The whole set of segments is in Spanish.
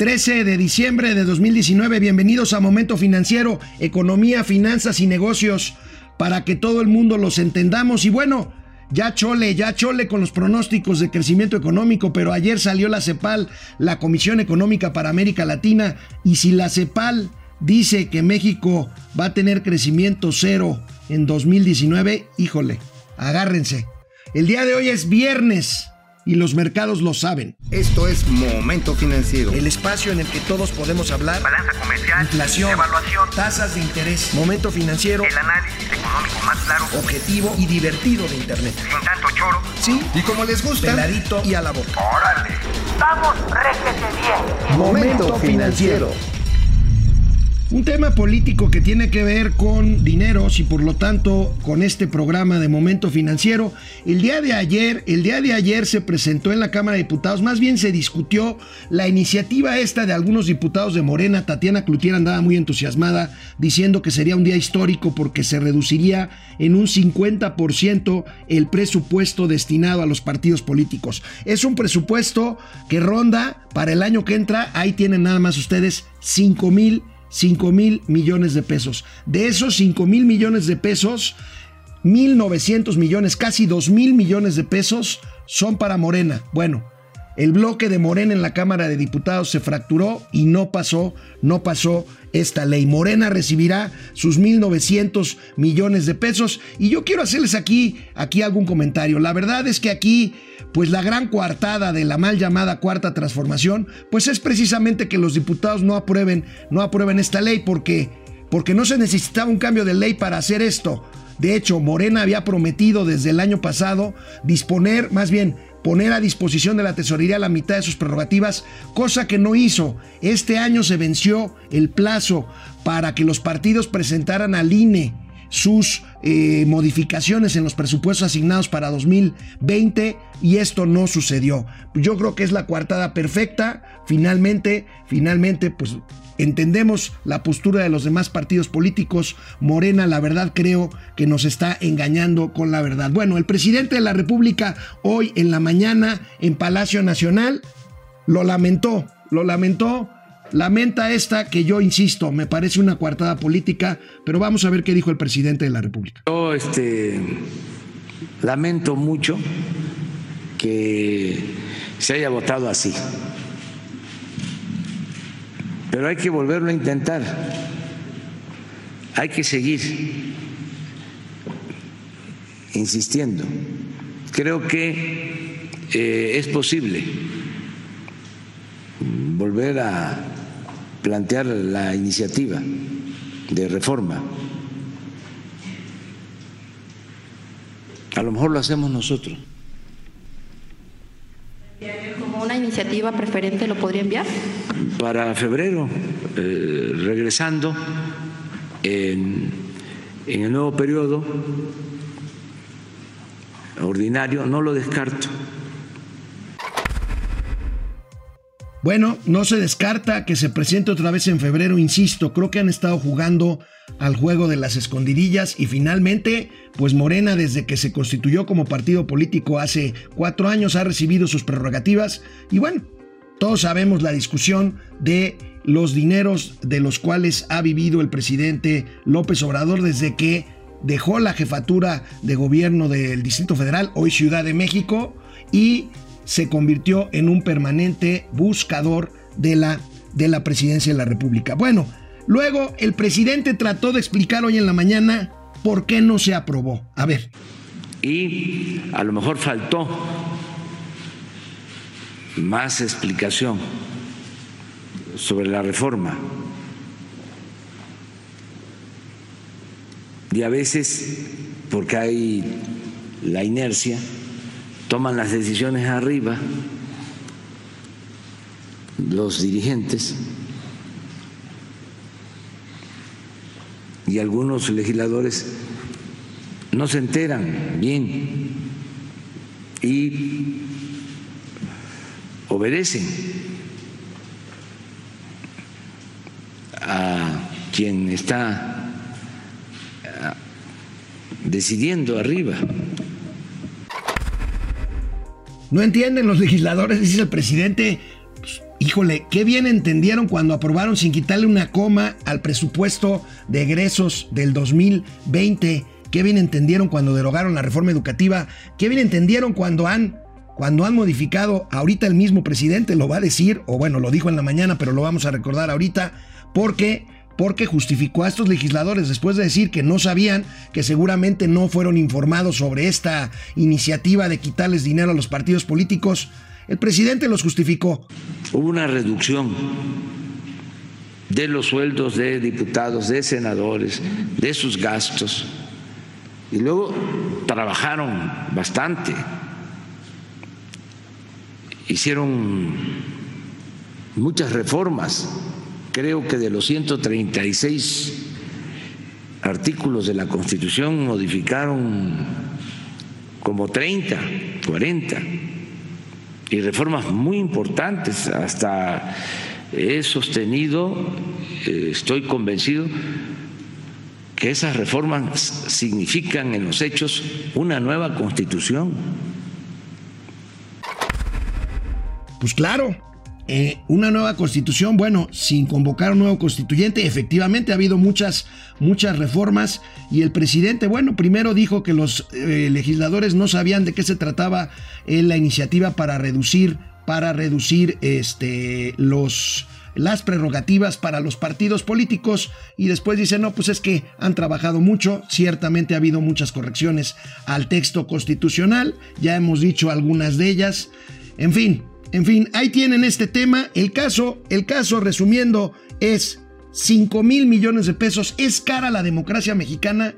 13 de diciembre de 2019. Bienvenidos a Momento Financiero, Economía, Finanzas y Negocios, para que todo el mundo los entendamos. Y bueno, ya chole, ya chole con los pronósticos de crecimiento económico, pero ayer salió la CEPAL, la Comisión Económica para América Latina, y si la CEPAL dice que México va a tener crecimiento cero en 2019, híjole, agárrense. El día de hoy es viernes y los mercados lo saben. Esto es Momento Financiero. El espacio en el que todos podemos hablar. Balanza comercial. Inflación. Evaluación. Tasas de interés. Momento Financiero. El análisis económico más claro. Objetivo y divertido de Internet. Sin tanto choro. Sí. Y como les gusta. Peladito y a la boca. Órale. Vamos, réjete bien. Momento Financiero. Un tema político que tiene que ver con dineros y por lo tanto con este programa de momento financiero. El día de ayer, el día de ayer se presentó en la Cámara de Diputados, más bien se discutió la iniciativa esta de algunos diputados de Morena. Tatiana Cloutier andaba muy entusiasmada diciendo que sería un día histórico porque se reduciría en un 50% el presupuesto destinado a los partidos políticos. Es un presupuesto que ronda para el año que entra, ahí tienen nada más ustedes 5 mil 5 mil millones de pesos. De esos 5 mil millones de pesos, 1.900 millones, casi 2 mil millones de pesos son para Morena. Bueno, el bloque de Morena en la Cámara de Diputados se fracturó y no pasó, no pasó esta ley. Morena recibirá sus 1.900 millones de pesos y yo quiero hacerles aquí, aquí algún comentario. La verdad es que aquí, pues la gran coartada de la mal llamada cuarta transformación, pues es precisamente que los diputados no aprueben, no aprueben esta ley porque, porque no se necesitaba un cambio de ley para hacer esto. De hecho, Morena había prometido desde el año pasado disponer, más bien, poner a disposición de la tesorería la mitad de sus prerrogativas, cosa que no hizo. Este año se venció el plazo para que los partidos presentaran al INE sus eh, modificaciones en los presupuestos asignados para 2020 y esto no sucedió. Yo creo que es la coartada perfecta. Finalmente, finalmente, pues entendemos la postura de los demás partidos políticos. Morena, la verdad, creo que nos está engañando con la verdad. Bueno, el presidente de la República hoy en la mañana en Palacio Nacional lo lamentó, lo lamentó Lamenta esta que yo insisto, me parece una coartada política, pero vamos a ver qué dijo el presidente de la República. Yo este, lamento mucho que se haya votado así, pero hay que volverlo a intentar, hay que seguir insistiendo. Creo que eh, es posible volver a plantear la iniciativa de reforma. A lo mejor lo hacemos nosotros. ¿Como una iniciativa preferente lo podría enviar? Para febrero, eh, regresando en, en el nuevo periodo ordinario, no lo descarto. Bueno, no se descarta que se presente otra vez en febrero, insisto, creo que han estado jugando al juego de las escondidillas y finalmente, pues Morena desde que se constituyó como partido político hace cuatro años ha recibido sus prerrogativas y bueno, todos sabemos la discusión de los dineros de los cuales ha vivido el presidente López Obrador desde que dejó la jefatura de gobierno del Distrito Federal, hoy Ciudad de México, y se convirtió en un permanente buscador de la, de la presidencia de la República. Bueno, luego el presidente trató de explicar hoy en la mañana por qué no se aprobó. A ver. Y a lo mejor faltó más explicación sobre la reforma. Y a veces, porque hay la inercia, toman las decisiones arriba los dirigentes y algunos legisladores no se enteran bien y obedecen a quien está decidiendo arriba. No entienden los legisladores, dice el presidente. Pues, híjole, qué bien entendieron cuando aprobaron sin quitarle una coma al presupuesto de egresos del 2020. Qué bien entendieron cuando derogaron la reforma educativa. Qué bien entendieron cuando han cuando han modificado, ahorita el mismo presidente lo va a decir, o bueno, lo dijo en la mañana, pero lo vamos a recordar ahorita, porque porque justificó a estos legisladores después de decir que no sabían, que seguramente no fueron informados sobre esta iniciativa de quitarles dinero a los partidos políticos. El presidente los justificó. Hubo una reducción de los sueldos de diputados, de senadores, de sus gastos. Y luego trabajaron bastante. Hicieron muchas reformas. Creo que de los 136 artículos de la Constitución modificaron como 30, 40 y reformas muy importantes. Hasta he sostenido, eh, estoy convencido, que esas reformas significan en los hechos una nueva constitución. Pues claro, eh, una nueva constitución, bueno, sin convocar un nuevo constituyente, efectivamente ha habido muchas, muchas reformas y el presidente, bueno, primero dijo que los eh, legisladores no sabían de qué se trataba en la iniciativa para reducir, para reducir este, los, las prerrogativas para los partidos políticos y después dice, no, pues es que han trabajado mucho, ciertamente ha habido muchas correcciones al texto constitucional, ya hemos dicho algunas de ellas, en fin, en fin, ahí tienen este tema. El caso, el caso resumiendo, es 5 mil millones de pesos. ¿Es cara la democracia mexicana?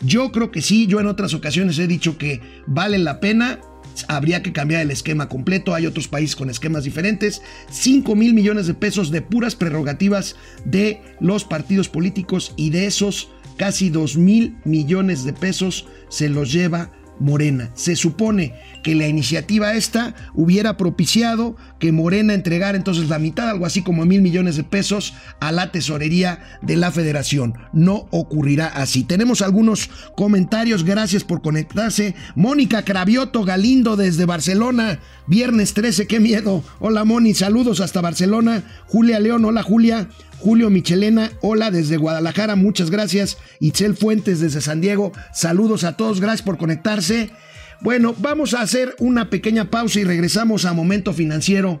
Yo creo que sí. Yo en otras ocasiones he dicho que vale la pena. Habría que cambiar el esquema completo. Hay otros países con esquemas diferentes. 5 mil millones de pesos de puras prerrogativas de los partidos políticos y de esos casi 2 mil millones de pesos se los lleva Morena. Se supone que la iniciativa esta hubiera propiciado que Morena entregara entonces la mitad, algo así como mil millones de pesos, a la tesorería de la federación. No ocurrirá así. Tenemos algunos comentarios, gracias por conectarse. Mónica Cravioto Galindo desde Barcelona, viernes 13, qué miedo. Hola Moni, saludos hasta Barcelona. Julia León, hola Julia. Julio Michelena, hola desde Guadalajara, muchas gracias. Itzel Fuentes desde San Diego, saludos a todos, gracias por conectarse. Bueno, vamos a hacer una pequeña pausa y regresamos a Momento Financiero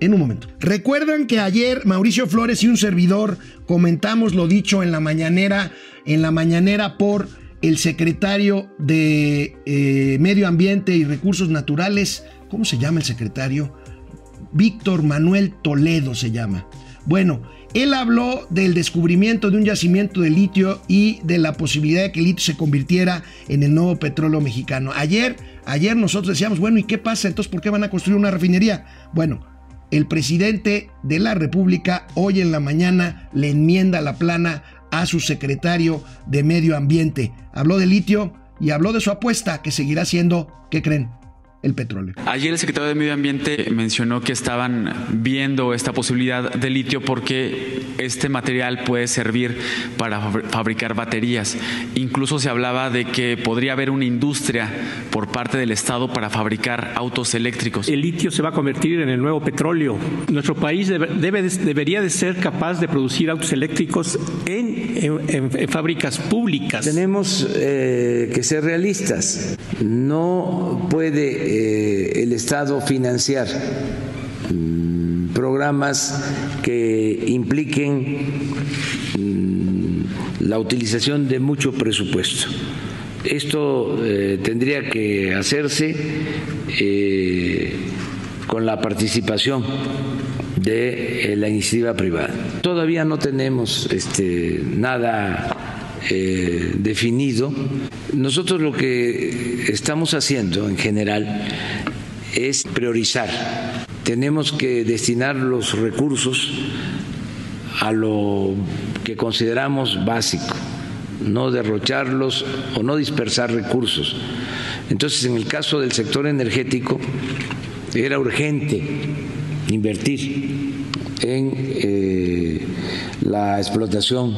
en un momento. Recuerdan que ayer Mauricio Flores y un servidor comentamos lo dicho en la mañanera, en la mañanera por el secretario de eh, Medio Ambiente y Recursos Naturales, ¿cómo se llama el secretario? Víctor Manuel Toledo se llama. Bueno, él habló del descubrimiento de un yacimiento de litio y de la posibilidad de que el litio se convirtiera en el nuevo petróleo mexicano. Ayer, ayer nosotros decíamos, bueno, ¿y qué pasa? Entonces, ¿por qué van a construir una refinería? Bueno, el presidente de la República hoy en la mañana le enmienda la plana a su secretario de Medio Ambiente. Habló de litio y habló de su apuesta que seguirá siendo, ¿qué creen? El petróleo. Ayer el secretario de Medio Ambiente mencionó que estaban viendo esta posibilidad de litio porque este material puede servir para fabricar baterías. Incluso se hablaba de que podría haber una industria por parte del Estado para fabricar autos eléctricos. El litio se va a convertir en el nuevo petróleo. Nuestro país debe, debería de ser capaz de producir autos eléctricos en, fábricas públicas. Tenemos eh, que ser realistas. No puede eh, el Estado financiar mm, programas que impliquen mm, la utilización de mucho presupuesto. Esto eh, tendría que hacerse eh, con la participación de la iniciativa privada. Todavía no tenemos este, nada definido nosotros lo que estamos haciendo en general es priorizar. Tenemos que destinar los recursos a lo que consideramos básico, no derrocharlos o no dispersar recursos. Entonces, en el caso del sector energético, era urgente invertir en eh, la explotación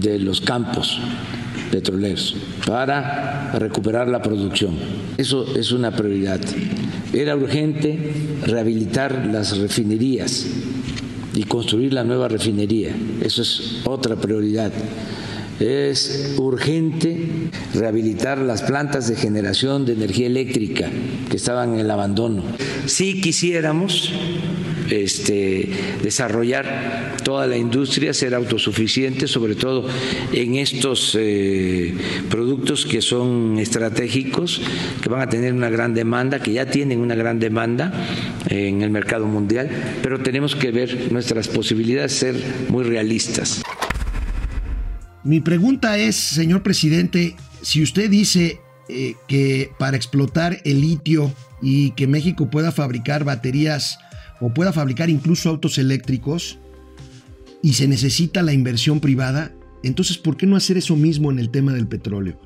de los campos petroleros para recuperar la producción. Eso es una prioridad. Era urgente rehabilitar las refinerías y construir la nueva refinería. Eso es otra prioridad. Es urgente rehabilitar las plantas de generación de energía eléctrica que estaban en el abandono. Si quisiéramos este, desarrollar toda la industria, ser autosuficiente, sobre todo en estos eh, productos que son estratégicos, que van a tener una gran demanda, que ya tienen una gran demanda en el mercado mundial, pero tenemos que ver nuestras posibilidades, ser muy realistas. Mi pregunta es, señor presidente, si usted dice eh, que para explotar el litio y que México pueda fabricar baterías o pueda fabricar incluso autos eléctricos y se necesita la inversión privada, entonces ¿por qué no hacer eso mismo en el tema del petróleo?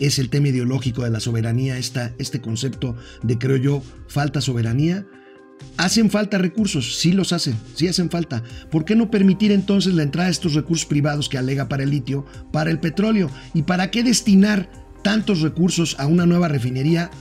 Es el tema ideológico de la soberanía, esta, este concepto de, creo yo, falta soberanía. Hacen falta recursos, sí los hacen, sí hacen falta. ¿Por qué no permitir entonces la entrada de estos recursos privados que alega para el litio, para el petróleo? ¿Y para qué destinar tantos recursos a una nueva refinería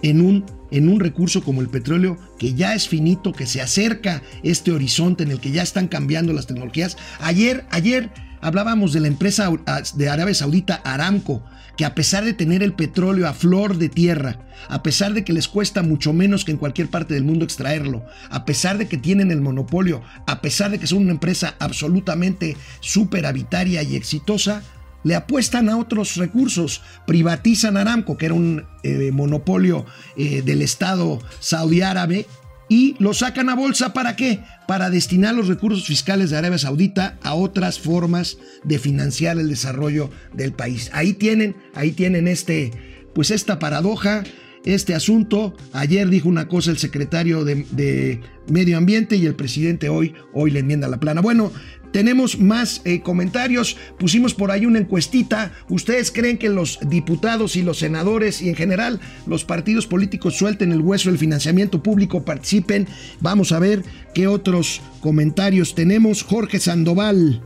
en un, en un recurso como el petróleo que ya es finito, que se acerca este horizonte en el que ya están cambiando las tecnologías? Ayer, ayer hablábamos de la empresa de Arabia Saudita Aramco, que a pesar de tener el petróleo a flor de tierra, a pesar de que les cuesta mucho menos que en cualquier parte del mundo extraerlo, a pesar de que tienen el monopolio, a pesar de que son una empresa absolutamente superavitaria y exitosa, le apuestan a otros recursos, privatizan Aramco, que era un eh, monopolio eh, del Estado saudí árabe, y lo sacan a bolsa para qué? Para destinar los recursos fiscales de Arabia Saudita a otras formas de financiar el desarrollo del país. Ahí tienen, ahí tienen este, pues esta paradoja, este asunto. Ayer dijo una cosa el secretario de, de Medio Ambiente y el presidente hoy, hoy le enmienda la plana. Bueno, tenemos más eh, comentarios. Pusimos por ahí una encuestita. ¿Ustedes creen que los diputados y los senadores y en general los partidos políticos suelten el hueso del financiamiento público, participen? Vamos a ver qué otros comentarios tenemos. Jorge Sandoval.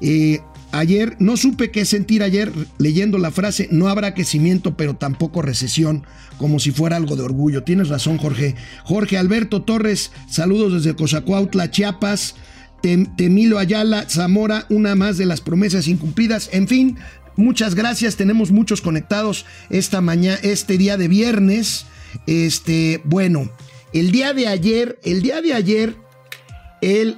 Eh, ayer, no supe qué sentir ayer leyendo la frase, no habrá crecimiento, pero tampoco recesión, como si fuera algo de orgullo. Tienes razón, Jorge. Jorge Alberto Torres, saludos desde Cozacuautla, Chiapas. Temilo Ayala, Zamora, una más de las promesas incumplidas. En fin, muchas gracias. Tenemos muchos conectados esta mañana, este día de viernes. Este, bueno, el día de ayer, el día de ayer, el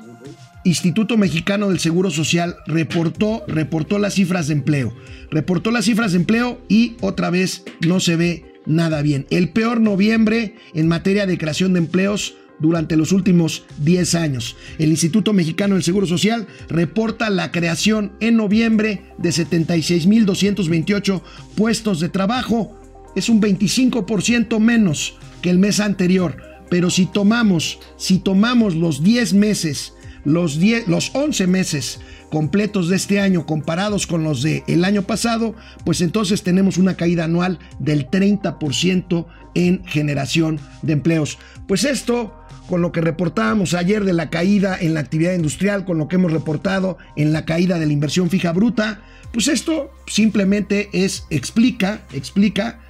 Instituto Mexicano del Seguro Social reportó, reportó las cifras de empleo. Reportó las cifras de empleo y otra vez no se ve nada bien. El peor noviembre en materia de creación de empleos durante los últimos 10 años. El Instituto Mexicano del Seguro Social reporta la creación en noviembre de 76.228 puestos de trabajo. Es un 25% menos que el mes anterior. Pero si tomamos, si tomamos los 10 meses, los, 10, los 11 meses completos de este año comparados con los del el año pasado, pues entonces tenemos una caída anual del 30% en generación de empleos. Pues esto con lo que reportábamos ayer de la caída en la actividad industrial, con lo que hemos reportado en la caída de la inversión fija bruta, pues esto simplemente es explica, explica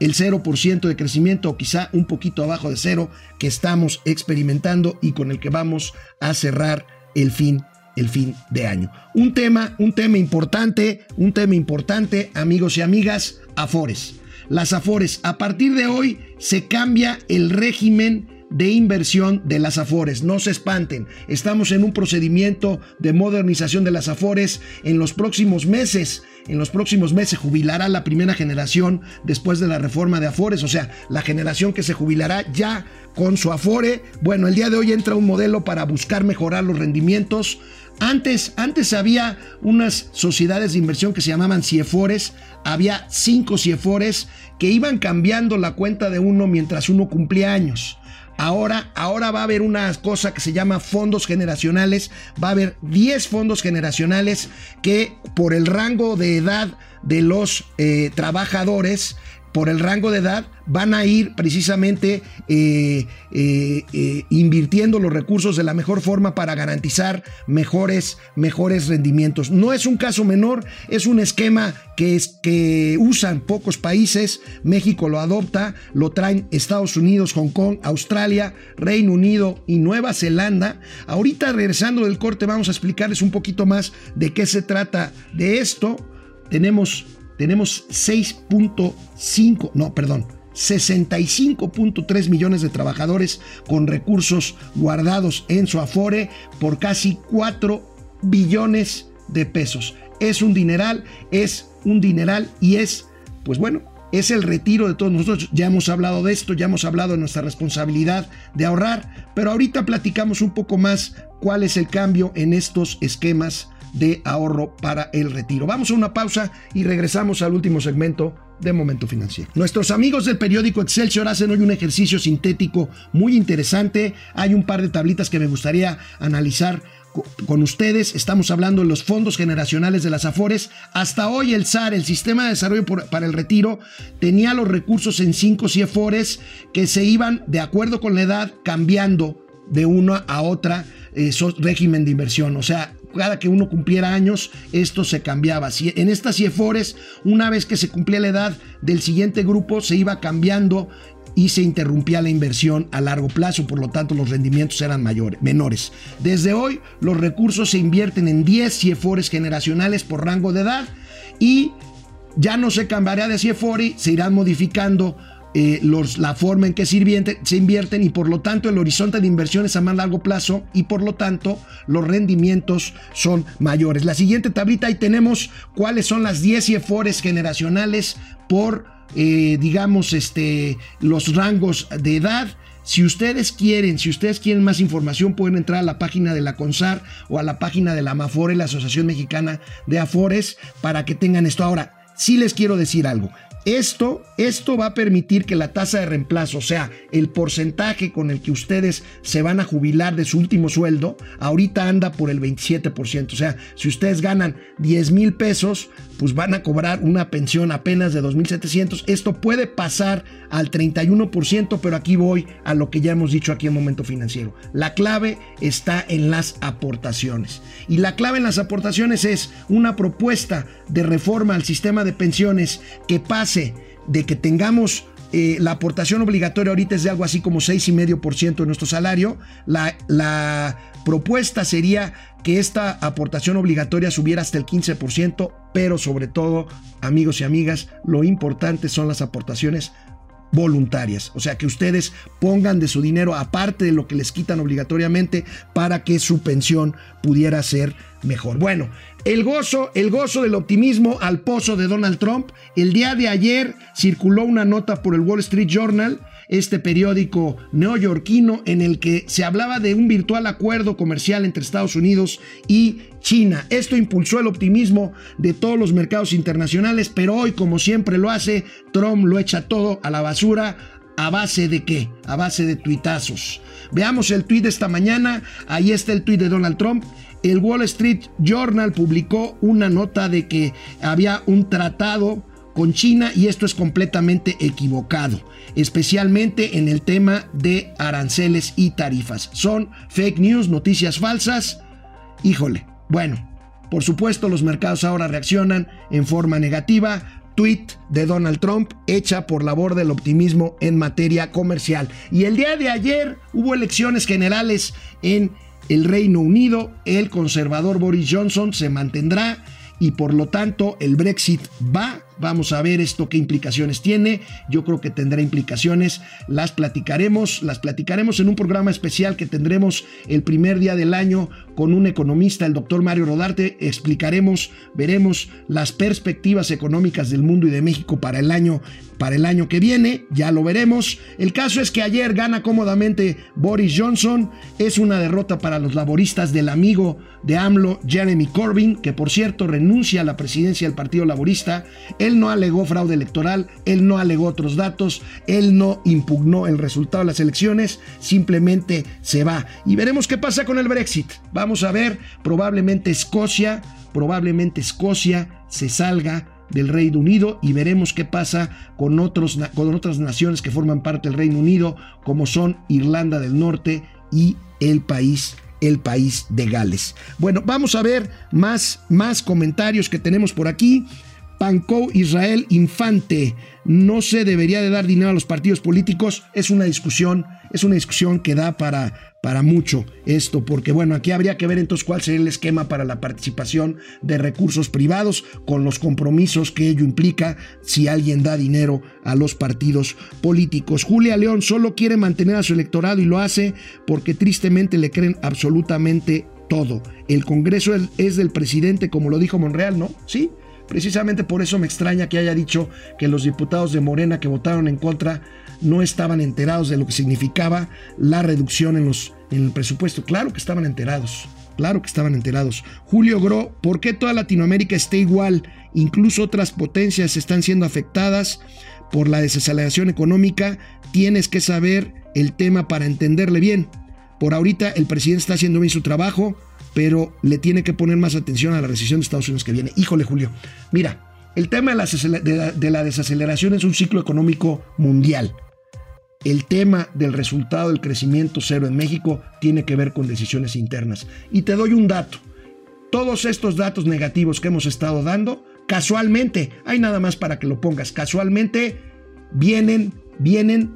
el 0% de crecimiento o quizá un poquito abajo de cero que estamos experimentando y con el que vamos a cerrar el fin el fin de año. Un tema, un tema importante, un tema importante, amigos y amigas, Afores. Las Afores, a partir de hoy se cambia el régimen de inversión de las Afores. No se espanten, estamos en un procedimiento de modernización de las Afores en los próximos meses. En los próximos meses jubilará la primera generación después de la reforma de Afores, o sea, la generación que se jubilará ya con su Afore. Bueno, el día de hoy entra un modelo para buscar mejorar los rendimientos. Antes, antes había unas sociedades de inversión que se llamaban CIEFORES, había cinco CIEFORES que iban cambiando la cuenta de uno mientras uno cumplía años. Ahora, ahora va a haber una cosa que se llama fondos generacionales. Va a haber 10 fondos generacionales que por el rango de edad de los eh, trabajadores por el rango de edad, van a ir precisamente eh, eh, eh, invirtiendo los recursos de la mejor forma para garantizar mejores, mejores rendimientos. No es un caso menor, es un esquema que, que usan pocos países. México lo adopta, lo traen Estados Unidos, Hong Kong, Australia, Reino Unido y Nueva Zelanda. Ahorita regresando del corte vamos a explicarles un poquito más de qué se trata de esto. Tenemos tenemos 6.5, no, perdón, 65.3 millones de trabajadores con recursos guardados en su Afore por casi 4 billones de pesos. Es un dineral, es un dineral y es, pues bueno, es el retiro de todos nosotros. Ya hemos hablado de esto, ya hemos hablado de nuestra responsabilidad de ahorrar, pero ahorita platicamos un poco más cuál es el cambio en estos esquemas de ahorro para el retiro. Vamos a una pausa y regresamos al último segmento de Momento Financiero. Nuestros amigos del periódico Excelsior hacen hoy un ejercicio sintético muy interesante. Hay un par de tablitas que me gustaría analizar con ustedes. Estamos hablando de los fondos generacionales de las AFORES. Hasta hoy el SAR, el Sistema de Desarrollo para el Retiro, tenía los recursos en cinco CIEFORES que se iban, de acuerdo con la edad, cambiando de una a otra eh, régimen de inversión. O sea, cada que uno cumpliera años, esto se cambiaba. En estas CIEFORES, una vez que se cumplía la edad del siguiente grupo, se iba cambiando y se interrumpía la inversión a largo plazo, por lo tanto los rendimientos eran mayores, menores. Desde hoy los recursos se invierten en 10 CIEFORES generacionales por rango de edad y ya no se cambiará de CIEFORI, se irán modificando eh, los, la forma en que se, invierten y por lo tanto el horizonte de inversiones a más largo plazo y por lo tanto los rendimientos son mayores. La siguiente tablita ahí tenemos cuáles son las 10 IEFORES generacionales por, eh, digamos, este, los rangos de edad. Si ustedes quieren, si ustedes quieren más información, pueden entrar a la página de la CONSAR o a la página de la AMAFORE, la Asociación Mexicana de Afores, para que tengan esto. Ahora, sí les quiero decir algo. Esto, esto va a permitir que la tasa de reemplazo, o sea, el porcentaje con el que ustedes se van a jubilar de su último sueldo, ahorita anda por el 27%. O sea, si ustedes ganan 10 mil pesos, pues van a cobrar una pensión apenas de 2.700. Esto puede pasar al 31%, pero aquí voy a lo que ya hemos dicho aquí en Momento Financiero. La clave está en las aportaciones. Y la clave en las aportaciones es una propuesta de reforma al sistema de pensiones que pase de que tengamos eh, la aportación obligatoria ahorita es de algo así como 6,5% de nuestro salario, la, la propuesta sería que esta aportación obligatoria subiera hasta el 15%, pero sobre todo, amigos y amigas, lo importante son las aportaciones voluntarias, o sea que ustedes pongan de su dinero aparte de lo que les quitan obligatoriamente para que su pensión pudiera ser mejor. Bueno, el gozo, el gozo del optimismo al pozo de Donald Trump. El día de ayer circuló una nota por el Wall Street Journal, este periódico neoyorquino, en el que se hablaba de un virtual acuerdo comercial entre Estados Unidos y China. Esto impulsó el optimismo de todos los mercados internacionales, pero hoy, como siempre lo hace, Trump lo echa todo a la basura. ¿A base de qué? A base de tuitazos. Veamos el tuit de esta mañana. Ahí está el tuit de Donald Trump el Wall Street Journal publicó una nota de que había un tratado con China y esto es completamente equivocado, especialmente en el tema de aranceles y tarifas. Son fake news, noticias falsas. Híjole, bueno, por supuesto los mercados ahora reaccionan en forma negativa. Tweet de Donald Trump hecha por labor del optimismo en materia comercial. Y el día de ayer hubo elecciones generales en el Reino Unido, el conservador Boris Johnson se mantendrá y por lo tanto el Brexit va Vamos a ver esto qué implicaciones tiene. Yo creo que tendrá implicaciones. Las platicaremos, las platicaremos en un programa especial que tendremos el primer día del año con un economista, el doctor Mario Rodarte. Explicaremos, veremos las perspectivas económicas del mundo y de México para el año para el año que viene, ya lo veremos. El caso es que ayer gana cómodamente Boris Johnson, es una derrota para los laboristas del amigo de AMLO, Jeremy Corbyn, que por cierto renuncia a la presidencia del Partido Laborista. Él no alegó fraude electoral, él no alegó otros datos, él no impugnó el resultado de las elecciones, simplemente se va. Y veremos qué pasa con el Brexit. Vamos a ver, probablemente Escocia, probablemente Escocia se salga del Reino Unido y veremos qué pasa con, otros, con otras naciones que forman parte del Reino Unido, como son Irlanda del Norte y el país el país de Gales. Bueno, vamos a ver más, más comentarios que tenemos por aquí. Pancou Israel Infante. No se debería de dar dinero a los partidos políticos. Es una discusión, es una discusión que da para, para mucho esto, porque bueno, aquí habría que ver entonces cuál sería el esquema para la participación de recursos privados con los compromisos que ello implica si alguien da dinero a los partidos políticos. Julia León solo quiere mantener a su electorado y lo hace porque tristemente le creen absolutamente todo. El Congreso es del presidente, como lo dijo Monreal, ¿no? Sí, Precisamente por eso me extraña que haya dicho que los diputados de Morena que votaron en contra no estaban enterados de lo que significaba la reducción en, los, en el presupuesto. Claro que estaban enterados. Claro que estaban enterados. Julio Gro, ¿por qué toda Latinoamérica está igual? Incluso otras potencias están siendo afectadas por la desaceleración económica. Tienes que saber el tema para entenderle bien. Por ahorita el presidente está haciendo bien su trabajo pero le tiene que poner más atención a la recesión de Estados Unidos que viene. Híjole, Julio, mira, el tema de la, de la desaceleración es un ciclo económico mundial. El tema del resultado del crecimiento cero en México tiene que ver con decisiones internas. Y te doy un dato. Todos estos datos negativos que hemos estado dando, casualmente, hay nada más para que lo pongas, casualmente vienen, vienen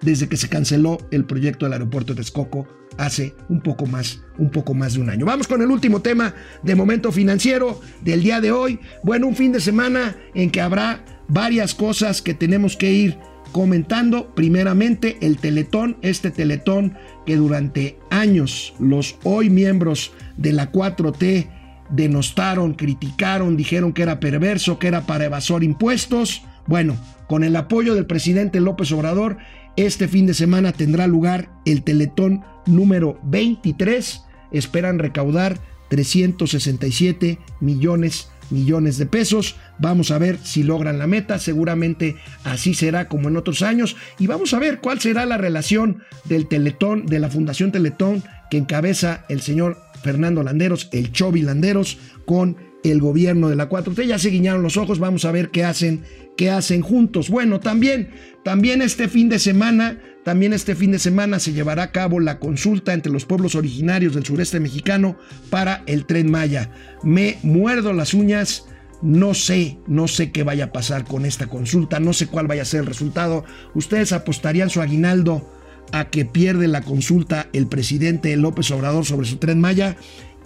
desde que se canceló el proyecto del aeropuerto de Texcoco hace un poco más, un poco más de un año. Vamos con el último tema de momento financiero del día de hoy. Bueno, un fin de semana en que habrá varias cosas que tenemos que ir comentando. Primeramente, el Teletón, este Teletón que durante años los hoy miembros de la 4T denostaron, criticaron, dijeron que era perverso, que era para evasor impuestos. Bueno, con el apoyo del presidente López Obrador, este fin de semana tendrá lugar el Teletón número 23. Esperan recaudar 367 millones millones de pesos. Vamos a ver si logran la meta. Seguramente así será como en otros años. Y vamos a ver cuál será la relación del Teletón, de la Fundación Teletón, que encabeza el señor Fernando Landeros, el Chovi Landeros, con el gobierno de la 4T. Ya se guiñaron los ojos. Vamos a ver qué hacen que hacen juntos. Bueno, también, también este fin de semana, también este fin de semana se llevará a cabo la consulta entre los pueblos originarios del sureste mexicano para el tren Maya. Me muerdo las uñas. No sé, no sé qué vaya a pasar con esta consulta, no sé cuál vaya a ser el resultado. ¿Ustedes apostarían su aguinaldo a que pierde la consulta el presidente López Obrador sobre su tren Maya?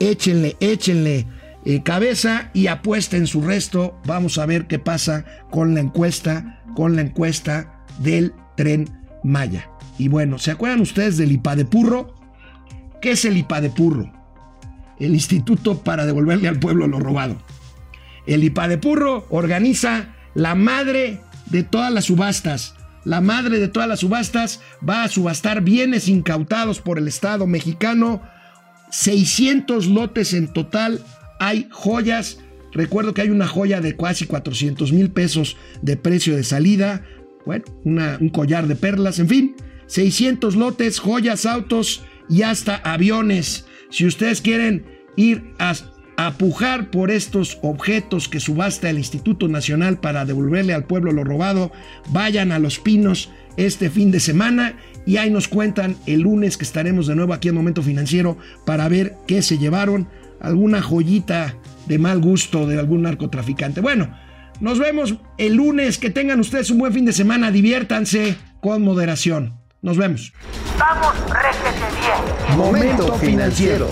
Échenle, échenle eh, cabeza y apuesta en su resto. Vamos a ver qué pasa con la encuesta, con la encuesta del tren Maya. Y bueno, ¿se acuerdan ustedes del IPADEPURRO? ¿Qué es el IPADEPURRO? El Instituto para devolverle al pueblo lo robado. El IPADEPURRO organiza la madre de todas las subastas. La madre de todas las subastas va a subastar bienes incautados por el Estado mexicano. 600 lotes en total hay joyas. Recuerdo que hay una joya de casi 400 mil pesos de precio de salida. Bueno, un collar de perlas, en fin. 600 lotes, joyas, autos y hasta aviones. Si ustedes quieren ir a, a pujar por estos objetos que subasta el Instituto Nacional para devolverle al pueblo lo robado, vayan a Los Pinos este fin de semana y ahí nos cuentan el lunes que estaremos de nuevo aquí en Momento Financiero para ver qué se llevaron alguna joyita de mal gusto de algún narcotraficante. Bueno, nos vemos el lunes. Que tengan ustedes un buen fin de semana. Diviértanse con moderación. Nos vemos. Vamos, réjete bien. Momento financiero.